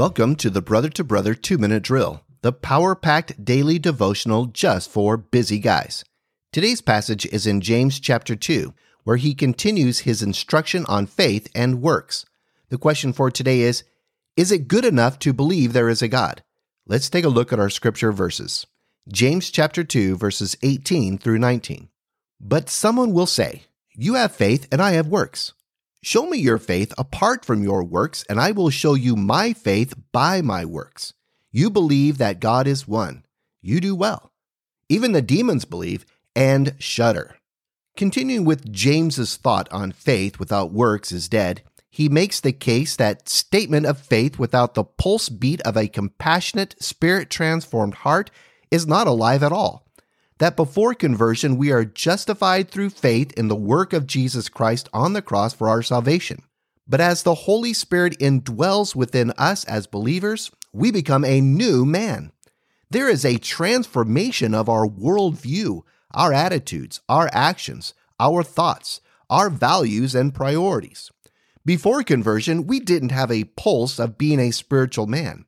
Welcome to the Brother to Brother 2 Minute Drill, the power packed daily devotional just for busy guys. Today's passage is in James chapter 2, where he continues his instruction on faith and works. The question for today is Is it good enough to believe there is a God? Let's take a look at our scripture verses. James chapter 2, verses 18 through 19. But someone will say, You have faith and I have works. Show me your faith apart from your works, and I will show you my faith by my works. You believe that God is one. You do well. Even the demons believe and shudder. Continuing with James's thought on faith without works is dead, he makes the case that statement of faith without the pulse beat of a compassionate, spirit transformed heart is not alive at all that before conversion we are justified through faith in the work of Jesus Christ on the cross for our salvation. But as the Holy Spirit indwells within us as believers, we become a new man. There is a transformation of our worldview, our attitudes, our actions, our thoughts, our values, and priorities. Before conversion, we didn't have a pulse of being a spiritual man.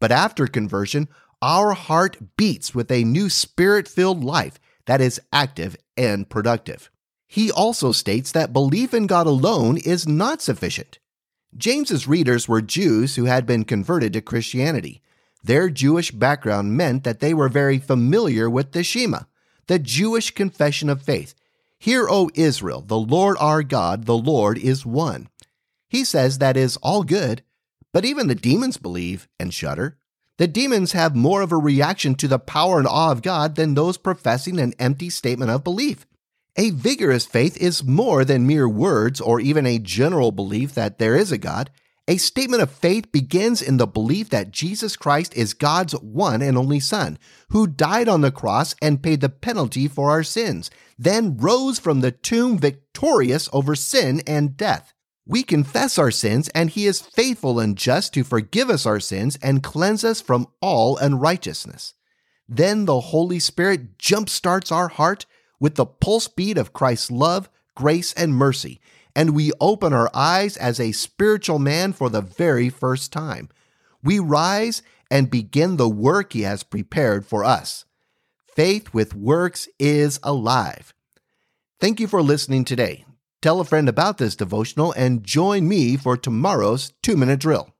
But after conversion, our heart beats with a new spirit filled life that is active and productive. He also states that belief in God alone is not sufficient. James's readers were Jews who had been converted to Christianity. Their Jewish background meant that they were very familiar with the Shema, the Jewish confession of faith. Hear, O Israel, the Lord our God, the Lord is one. He says that is all good, but even the demons believe and shudder. The demons have more of a reaction to the power and awe of God than those professing an empty statement of belief. A vigorous faith is more than mere words or even a general belief that there is a God. A statement of faith begins in the belief that Jesus Christ is God's one and only Son, who died on the cross and paid the penalty for our sins, then rose from the tomb victorious over sin and death. We confess our sins, and He is faithful and just to forgive us our sins and cleanse us from all unrighteousness. Then the Holy Spirit jumpstarts our heart with the pulse beat of Christ's love, grace, and mercy, and we open our eyes as a spiritual man for the very first time. We rise and begin the work He has prepared for us. Faith with works is alive. Thank you for listening today. Tell a friend about this devotional and join me for tomorrow's two minute drill.